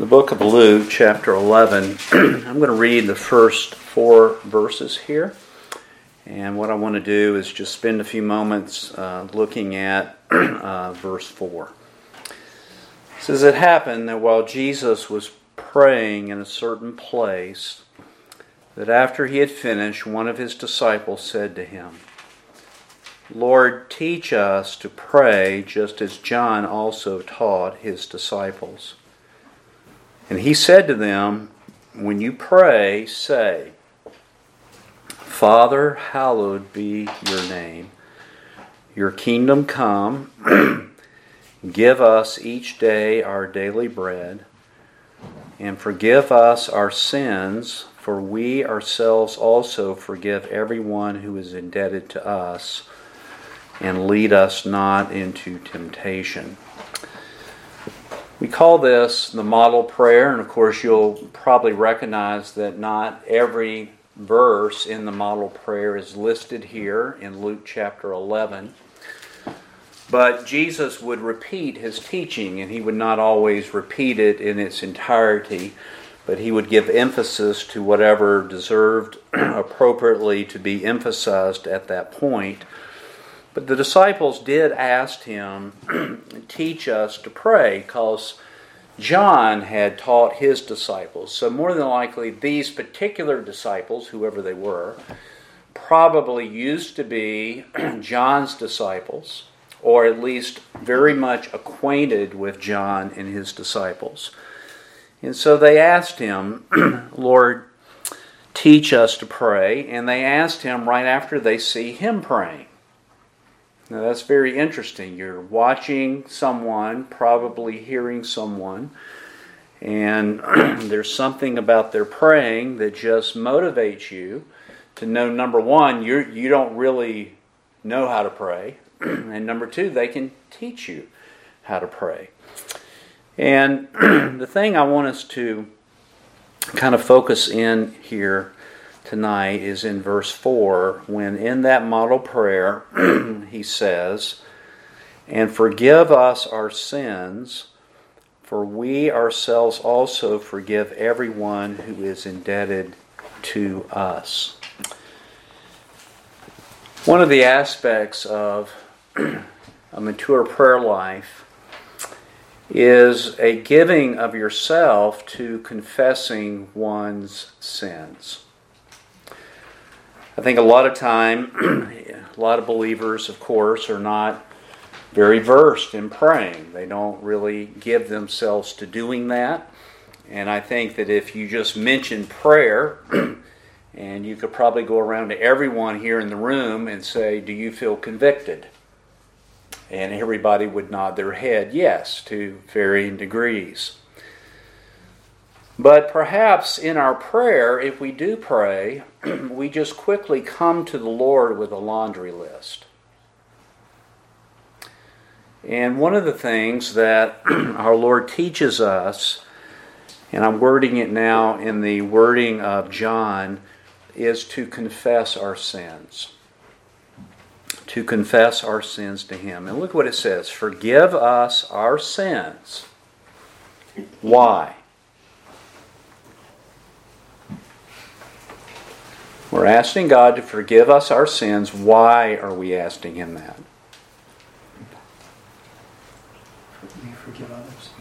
The book of Luke, chapter 11. I'm going to read the first four verses here. And what I want to do is just spend a few moments uh, looking at uh, verse 4. It says, It happened that while Jesus was praying in a certain place, that after he had finished, one of his disciples said to him, Lord, teach us to pray just as John also taught his disciples. And he said to them, When you pray, say, Father, hallowed be your name. Your kingdom come. Give us each day our daily bread. And forgive us our sins, for we ourselves also forgive everyone who is indebted to us. And lead us not into temptation. We call this the model prayer, and of course, you'll probably recognize that not every verse in the model prayer is listed here in Luke chapter 11. But Jesus would repeat his teaching, and he would not always repeat it in its entirety, but he would give emphasis to whatever deserved appropriately to be emphasized at that point. But the disciples did ask him, teach us to pray, because John had taught his disciples. So, more than likely, these particular disciples, whoever they were, probably used to be John's disciples, or at least very much acquainted with John and his disciples. And so they asked him, Lord, teach us to pray. And they asked him right after they see him praying. Now that's very interesting. You're watching someone, probably hearing someone, and there's something about their praying that just motivates you to know number one, you you don't really know how to pray, and number two, they can teach you how to pray. And the thing I want us to kind of focus in here tonight is in verse 4 when in that model prayer he says, And forgive us our sins, for we ourselves also forgive everyone who is indebted to us. One of the aspects of a mature prayer life is a giving of yourself to confessing one's sins. I think a lot of time, a lot of believers, of course, are not very versed in praying. They don't really give themselves to doing that. And I think that if you just mention prayer, and you could probably go around to everyone here in the room and say, Do you feel convicted? And everybody would nod their head yes to varying degrees. But perhaps in our prayer, if we do pray, we just quickly come to the Lord with a laundry list. And one of the things that our Lord teaches us, and I'm wording it now in the wording of John, is to confess our sins. To confess our sins to Him. And look what it says Forgive us our sins. Why? We're asking God to forgive us our sins. Why are we asking Him that?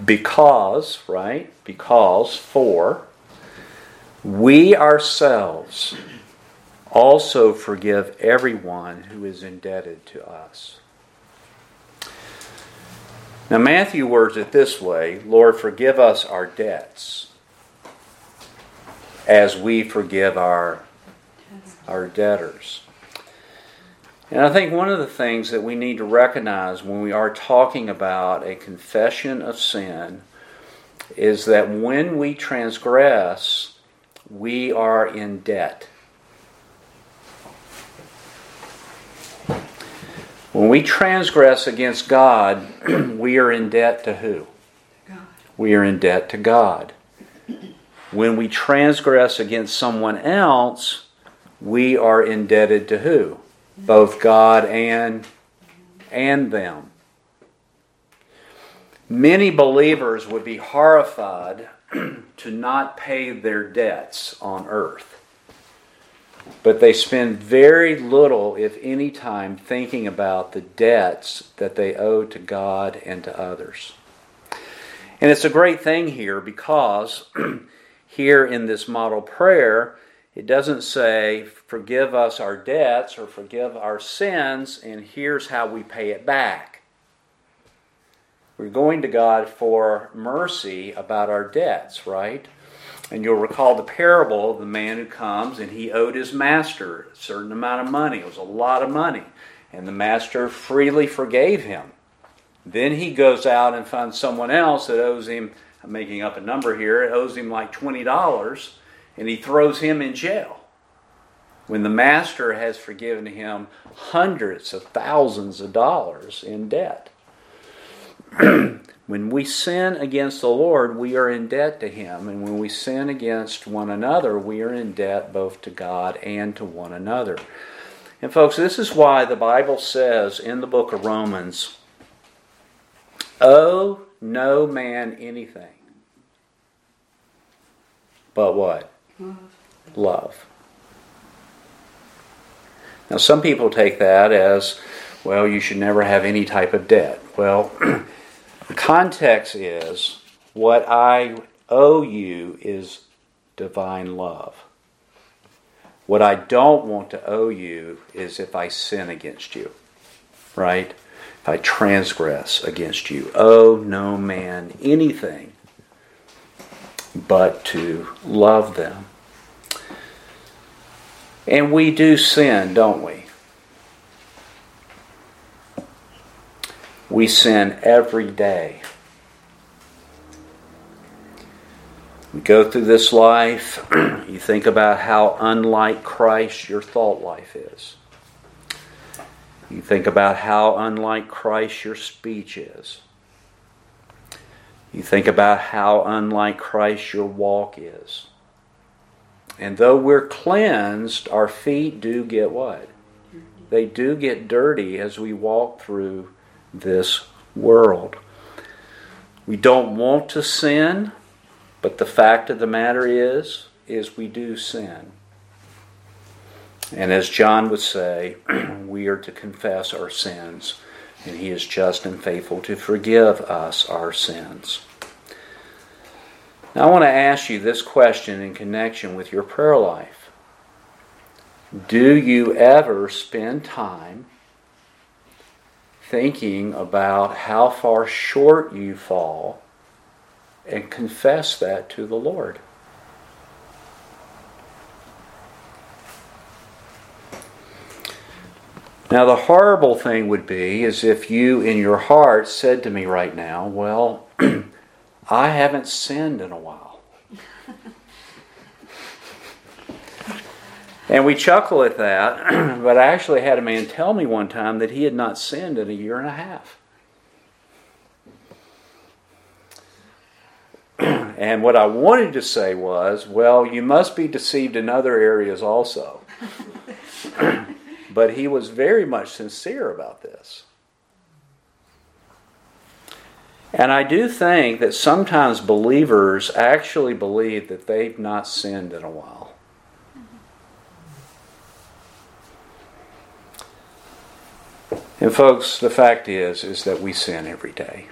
Because, right? Because, for, we ourselves also forgive everyone who is indebted to us. Now, Matthew words it this way Lord, forgive us our debts as we forgive our our debtors. And I think one of the things that we need to recognize when we are talking about a confession of sin is that when we transgress, we are in debt. When we transgress against God, we are in debt to who? God. We are in debt to God. When we transgress against someone else, we are indebted to who? Both God and and them. Many believers would be horrified to not pay their debts on earth. But they spend very little, if any time, thinking about the debts that they owe to God and to others. And it's a great thing here because here in this model prayer, it doesn't say, forgive us our debts or forgive our sins, and here's how we pay it back. We're going to God for mercy about our debts, right? And you'll recall the parable of the man who comes and he owed his master a certain amount of money. It was a lot of money. And the master freely forgave him. Then he goes out and finds someone else that owes him, I'm making up a number here, it owes him like $20, and he throws him in jail. When the master has forgiven him hundreds of thousands of dollars in debt. when we sin against the Lord, we are in debt to him. And when we sin against one another, we are in debt both to God and to one another. And folks, this is why the Bible says in the book of Romans, Owe no man anything. But what? Love. Now, some people take that as, well, you should never have any type of debt. Well, the context is what I owe you is divine love. What I don't want to owe you is if I sin against you, right? If I transgress against you. Owe no man anything but to love them. And we do sin, don't we? We sin every day. We go through this life, you think about how unlike Christ your thought life is. You think about how unlike Christ your speech is. You think about how unlike Christ your walk is. And though we're cleansed, our feet do get what? They do get dirty as we walk through this world. We don't want to sin, but the fact of the matter is is we do sin. And as John would say, we are to confess our sins, and he is just and faithful to forgive us our sins. Now, I want to ask you this question in connection with your prayer life. Do you ever spend time thinking about how far short you fall and confess that to the Lord? Now, the horrible thing would be is if you in your heart said to me right now, Well, I haven't sinned in a while. and we chuckle at that, but I actually had a man tell me one time that he had not sinned in a year and a half. and what I wanted to say was, Well, you must be deceived in other areas also. But he was very much sincere about this. And I do think that sometimes believers actually believe that they've not sinned in a while. And folks, the fact is is that we sin every day.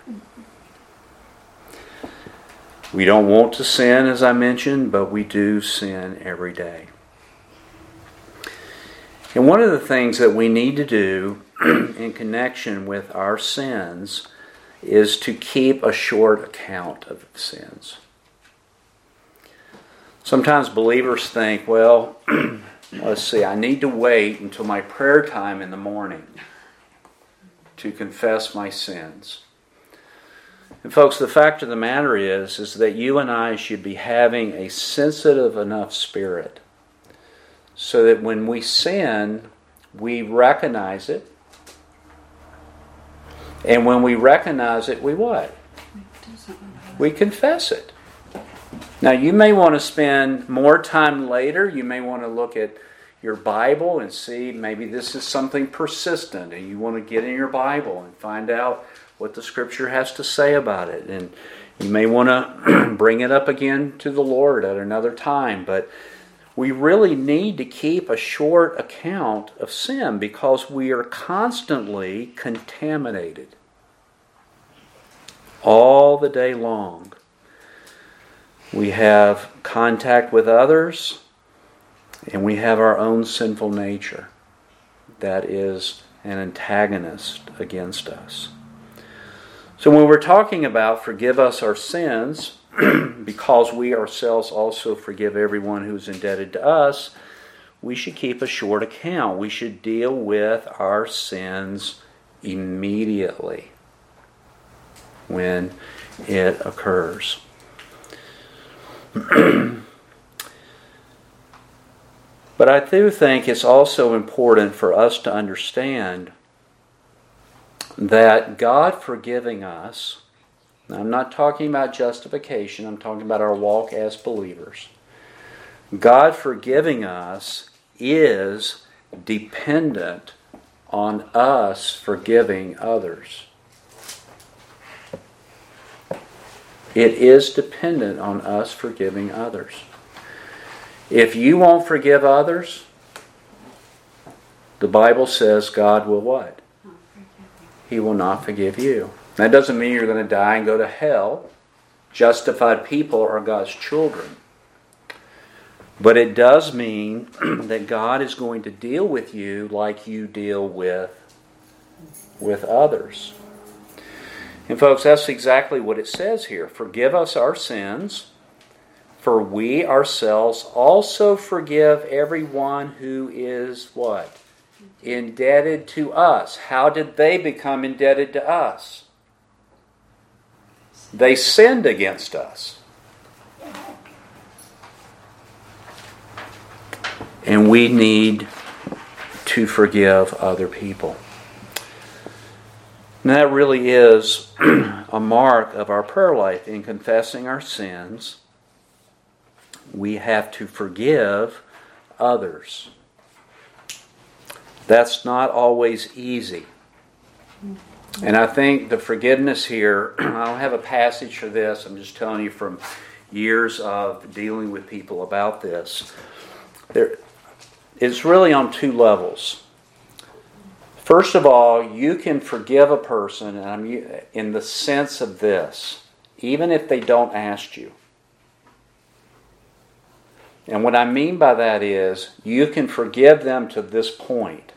We don't want to sin as I mentioned, but we do sin every day. And one of the things that we need to do in connection with our sins is to keep a short account of sins. Sometimes believers think, well, let's see, I need to wait until my prayer time in the morning to confess my sins. And folks, the fact of the matter is is that you and I should be having a sensitive enough spirit so that when we sin, we recognize it. And when we recognize it, we what? We confess it. Now, you may want to spend more time later. You may want to look at your Bible and see maybe this is something persistent, and you want to get in your Bible and find out what the Scripture has to say about it. And You may want to bring it up again to the Lord at another time, but we really need to keep a short account of sin because we are constantly contaminated all the day long. We have contact with others, and we have our own sinful nature that is an antagonist against us. So, when we're talking about forgive us our sins, because we ourselves also forgive everyone who's indebted to us, we should keep a short account. We should deal with our sins immediately when it occurs. but I do think it's also important for us to understand that God forgiving us, I'm not talking about justification, I'm talking about our walk as believers. God forgiving us is dependent on us forgiving others. It is dependent on us forgiving others. If you won't forgive others, the Bible says God will what? He will not forgive you. That doesn't mean you're going to die and go to hell. Justified people are God's children. But it does mean that God is going to deal with you like you deal with, with others. And, folks, that's exactly what it says here. Forgive us our sins, for we ourselves also forgive everyone who is what? Indebted to us. How did they become indebted to us? They sinned against us. And we need to forgive other people. And that really is a mark of our prayer life in confessing our sins. We have to forgive others. That's not always easy. And I think the forgiveness here, I don't have a passage for this, I'm just telling you from years of dealing with people about this. There, it's really on two levels. First of all, you can forgive a person, in the sense of this, even if they don't ask you. And what I mean by that is, you can forgive them to this point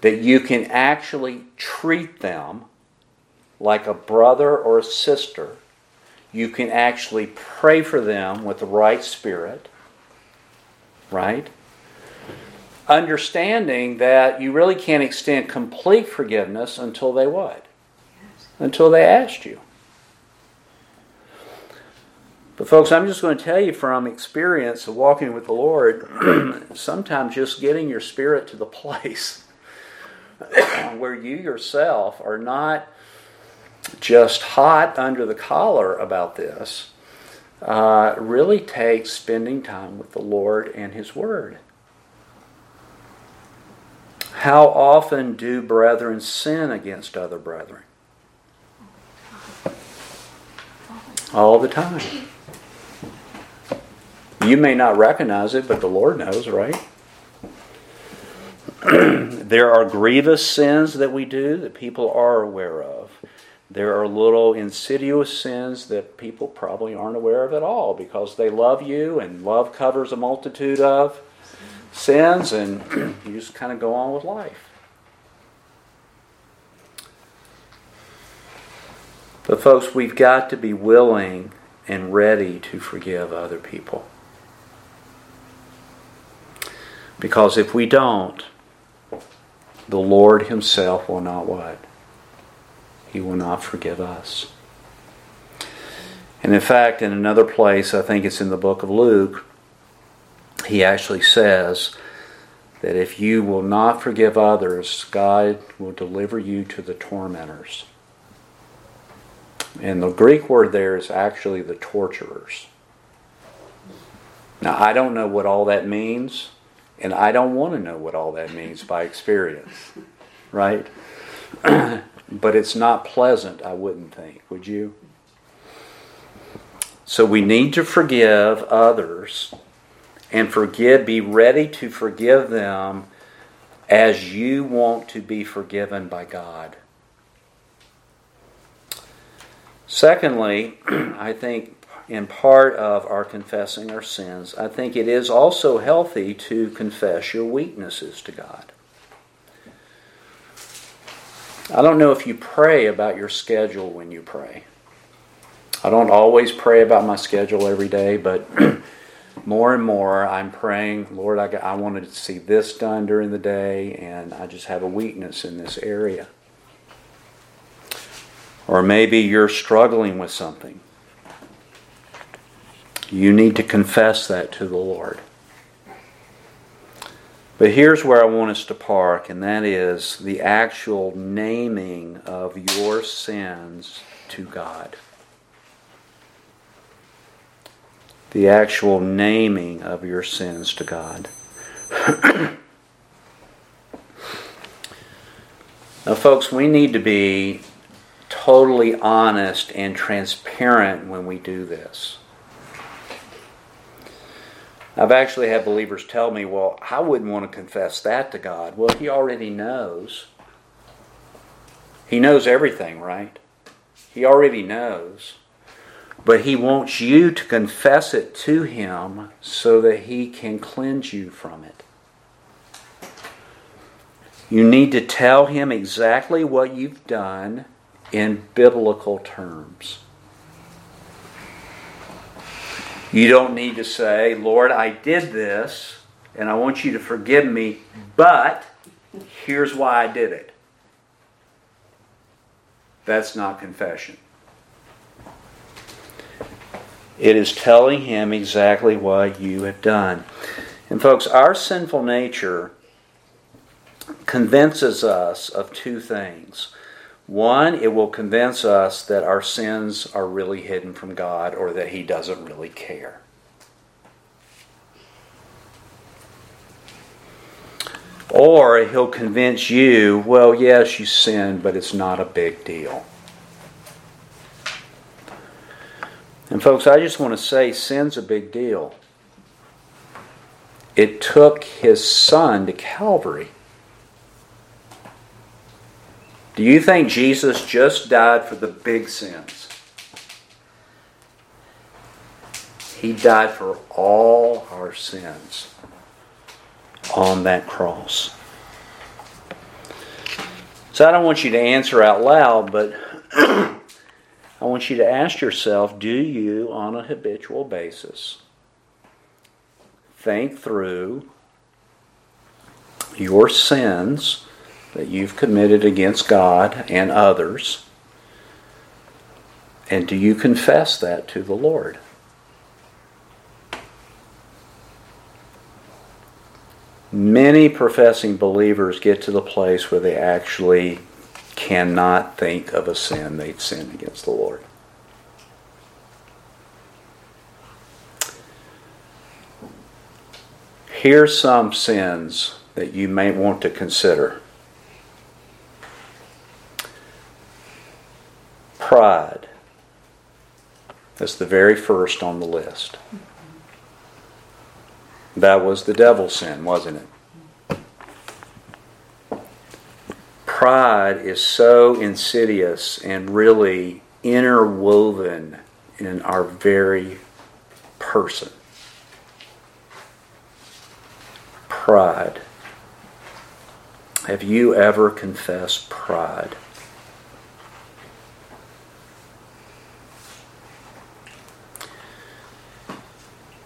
that you can actually treat them like a brother or a sister. You can actually pray for them with the right spirit, right? Understanding that you really can't extend complete forgiveness until they what? Until they asked you. But, folks, I'm just going to tell you from experience of walking with the Lord, sometimes just getting your spirit to the place where you yourself are not just hot under the collar about this uh, really takes spending time with the Lord and His Word. How often do brethren sin against other brethren? All the time. You may not recognize it, but the Lord knows, right? there are grievous sins that we do that people are aware of. There are little insidious sins that people probably aren't aware of at all because they love you and love covers a multitude of sins and you just kind of go on with life. But, folks, we've got to be willing and ready to forgive other people. Because if we don't, the Lord Himself will not what? He will not forgive us. And in fact, in another place, I think it's in the book of Luke, he actually says that if you will not forgive others, God will deliver you to the tormentors. And the Greek word there is actually the torturers. Now, I don't know what all that means, and I don't want to know what all that means by experience, right? but it's not pleasant, I wouldn't think, would you? So we need to forgive others and forgive, be ready to forgive them as you want to be forgiven by God. Secondly, I think in part of our confessing our sins, I think it is also healthy to confess your weaknesses to God. I don't know if you pray about your schedule when you pray. I don't always pray about my schedule every day, but more and more I'm praying, Lord, I, I wanted to see this done during the day, and I just have a weakness in this area. Or maybe you're struggling with something. You need to confess that to the Lord. But here's where I want us to park, and that is the actual naming of your sins to God. The actual naming of your sins to God. now, folks, we need to be totally honest and transparent when we do this. I've actually had believers tell me, well, I wouldn't want to confess that to God. Well, He already knows. He knows everything, right? He already knows. But He wants you to confess it to Him so that He can cleanse you from it. You need to tell Him exactly what you've done in biblical terms. You don't need to say, Lord, I did this and I want you to forgive me, but here's why I did it. That's not confession. It is telling him exactly what you have done. And, folks, our sinful nature convinces us of two things. One, it will convince us that our sins are really hidden from God or that He doesn't really care. Or He'll convince you, well, yes, you sinned, but it's not a big deal. And, folks, I just want to say sin's a big deal. It took His Son to Calvary do you think Jesus just died for the big sins? He died for all our sins on that cross. So I don't want you to answer out loud, but I want you to ask yourself do you, on a habitual basis, think through your sins? that you've committed against God and others? And do you confess that to the Lord? Many professing believers get to the place where they actually cannot think of a sin they've sinned against the Lord. Here's some sins that you may want to consider. pride. That's the very first on the list. That was the devil's sin, wasn't it? Pride is so insidious and really interwoven in our very person. Pride. Have you ever confessed pride?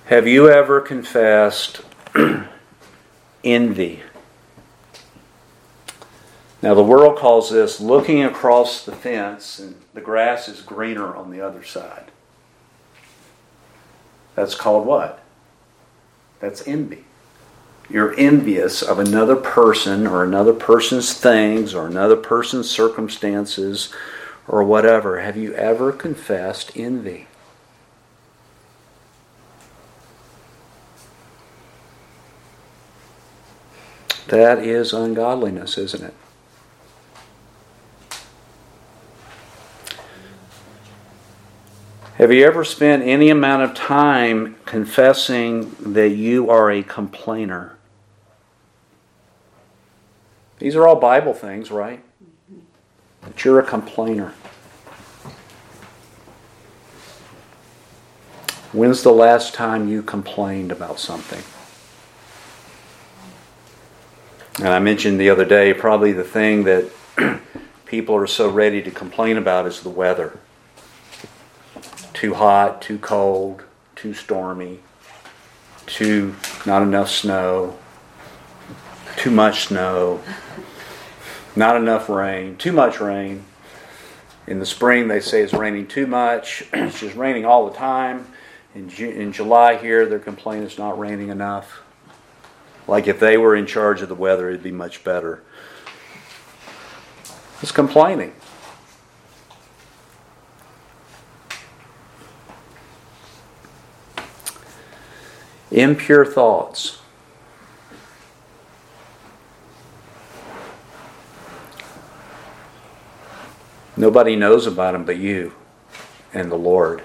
Have you ever confessed envy? Now, the world calls this looking across the fence and the grass is greener on the other side. That's called what? That's envy. You're envious of another person or another person's things or another person's circumstances or whatever. Have you ever confessed envy? That is ungodliness, isn't it? Have you ever spent any amount of time confessing that you are a complainer? These are all Bible things, right? That you're a complainer. When's the last time you complained about something? And I mentioned the other day, probably the thing that people are so ready to complain about is the weather. Too hot, too cold, too stormy, too not enough snow, too much snow, not enough rain, too much rain. In the spring, they say it's raining too much. it's just raining all the time. In, Ju- in July, here, they're complaining it's not raining enough. Like if they were in charge of the weather, it'd be much better. It's complaining. Impure thoughts. Nobody knows about them but you and the Lord.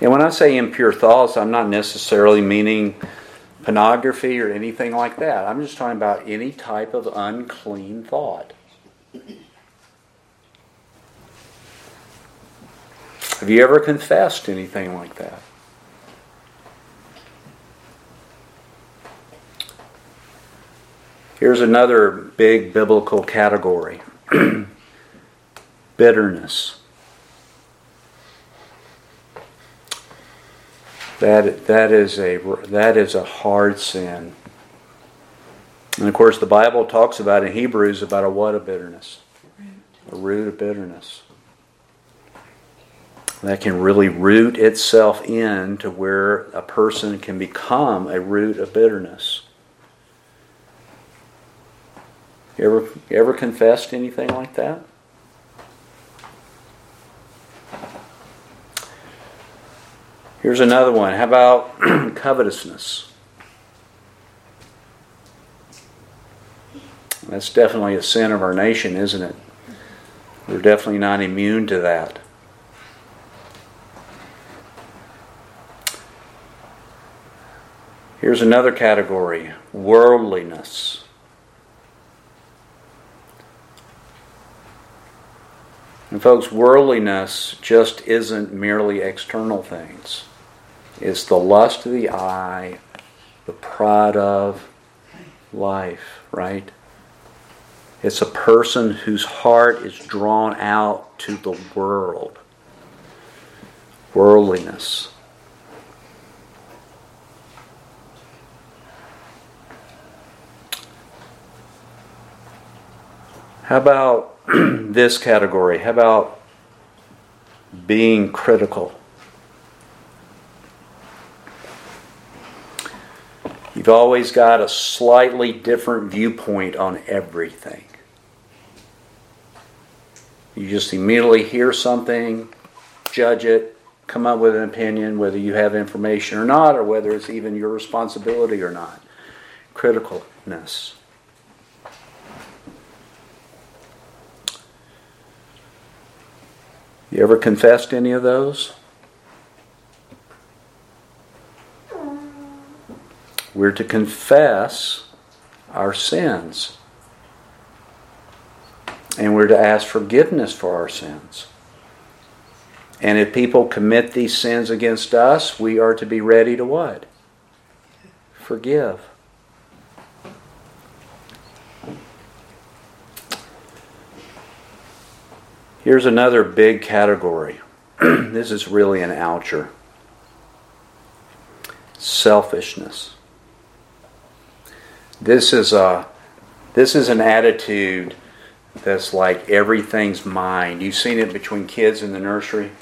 And when I say impure thoughts, I'm not necessarily meaning pornography or anything like that. I'm just talking about any type of unclean thought. Have you ever confessed anything like that? Here's another big biblical category bitterness. That, that, is a, that is a hard sin. And of course, the Bible talks about in Hebrews about a what of bitterness? A root of bitterness. That can really root itself in to where a person can become a root of bitterness. You ever, you ever confessed anything like that? Here's another one. How about covetousness? That's definitely a sin of our nation, isn't it? We're definitely not immune to that. Here's another category worldliness. And, folks, worldliness just isn't merely external things, it's the lust of the eye, the pride of life, right? It's a person whose heart is drawn out to the world. Worldliness. How about this category? How about being critical? You've always got a slightly different viewpoint on everything. You just immediately hear something, judge it, come up with an opinion, whether you have information or not, or whether it's even your responsibility or not. Criticalness. You ever confessed any of those? We're to confess our sins. And we're to ask forgiveness for our sins. And if people commit these sins against us, we are to be ready to what? Forgive. Here's another big category. this is really an oucher selfishness. This is a this is an attitude that's like everything's mine. You've seen it between kids in the nursery.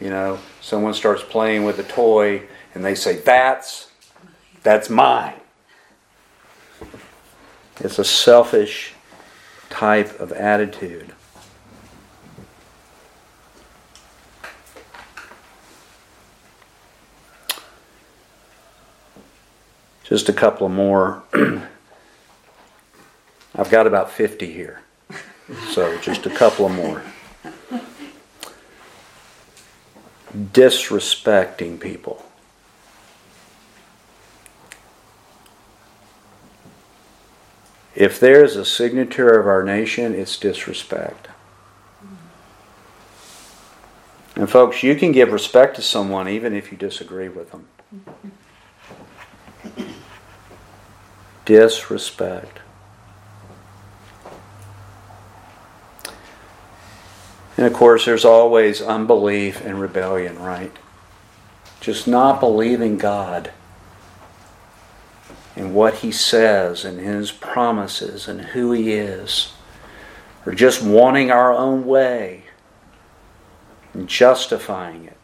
You know, someone starts playing with a toy and they say, That's that's mine. It's a selfish type of attitude. Just a couple of more. I've got about 50 here. So just a couple of more. disrespecting people. If there's a signature of our nation, it's disrespect. And folks, you can give respect to someone even if you disagree with them. Disrespect. And of course, there's always unbelief and rebellion, right? Just not believing God and what He says and His promises and who He is, or just wanting our own way and justifying it.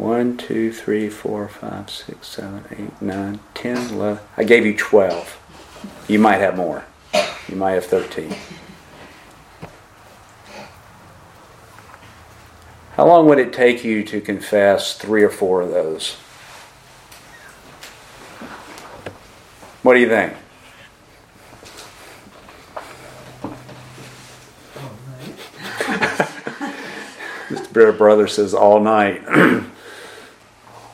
One, two, three, four, five, six, seven, eight, nine, ten, eleven. I gave you twelve. You might have more. You might have thirteen. How long would it take you to confess three or four of those? What do you think? All night. Mr. Bear Brother says all night.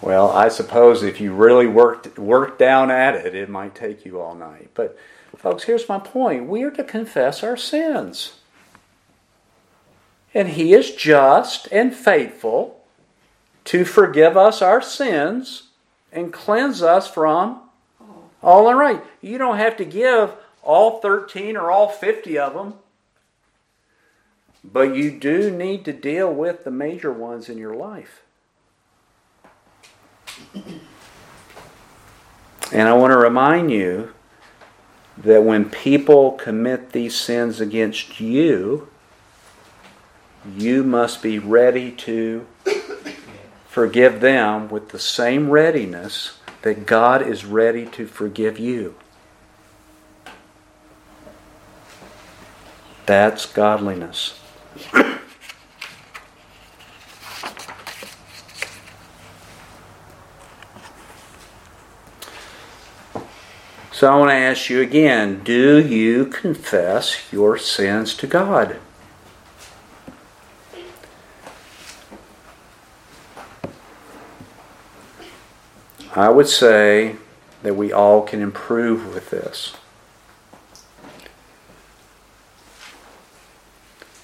well, I suppose if you really worked worked down at it, it might take you all night. But folks, here's my point. We are to confess our sins. And he is just and faithful to forgive us our sins and cleanse us from all unright. You don't have to give all 13 or all 50 of them. But you do need to deal with the major ones in your life. And I want to remind you that when people commit these sins against you, you must be ready to forgive them with the same readiness that God is ready to forgive you. That's godliness. So I want to ask you again do you confess your sins to God? I would say that we all can improve with this.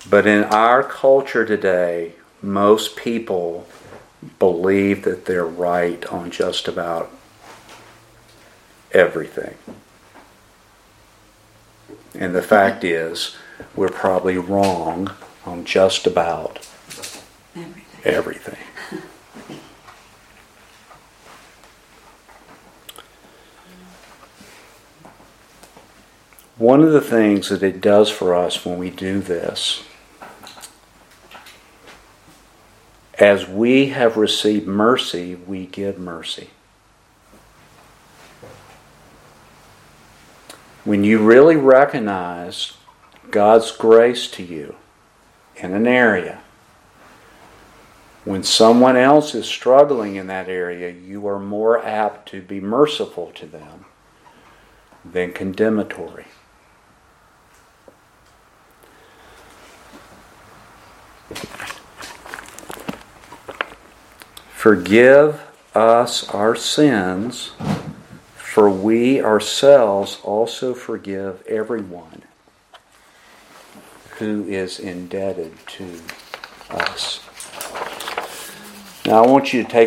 But in our culture today, most people believe that they're right on just about everything. And the fact is, we're probably wrong on just about everything. everything. One of the things that it does for us when we do this As we have received mercy, we give mercy. When you really recognize God's grace to you in an area, when someone else is struggling in that area, you are more apt to be merciful to them than condemnatory. Forgive us our sins, for we ourselves also forgive everyone who is indebted to us. Now, I want you to take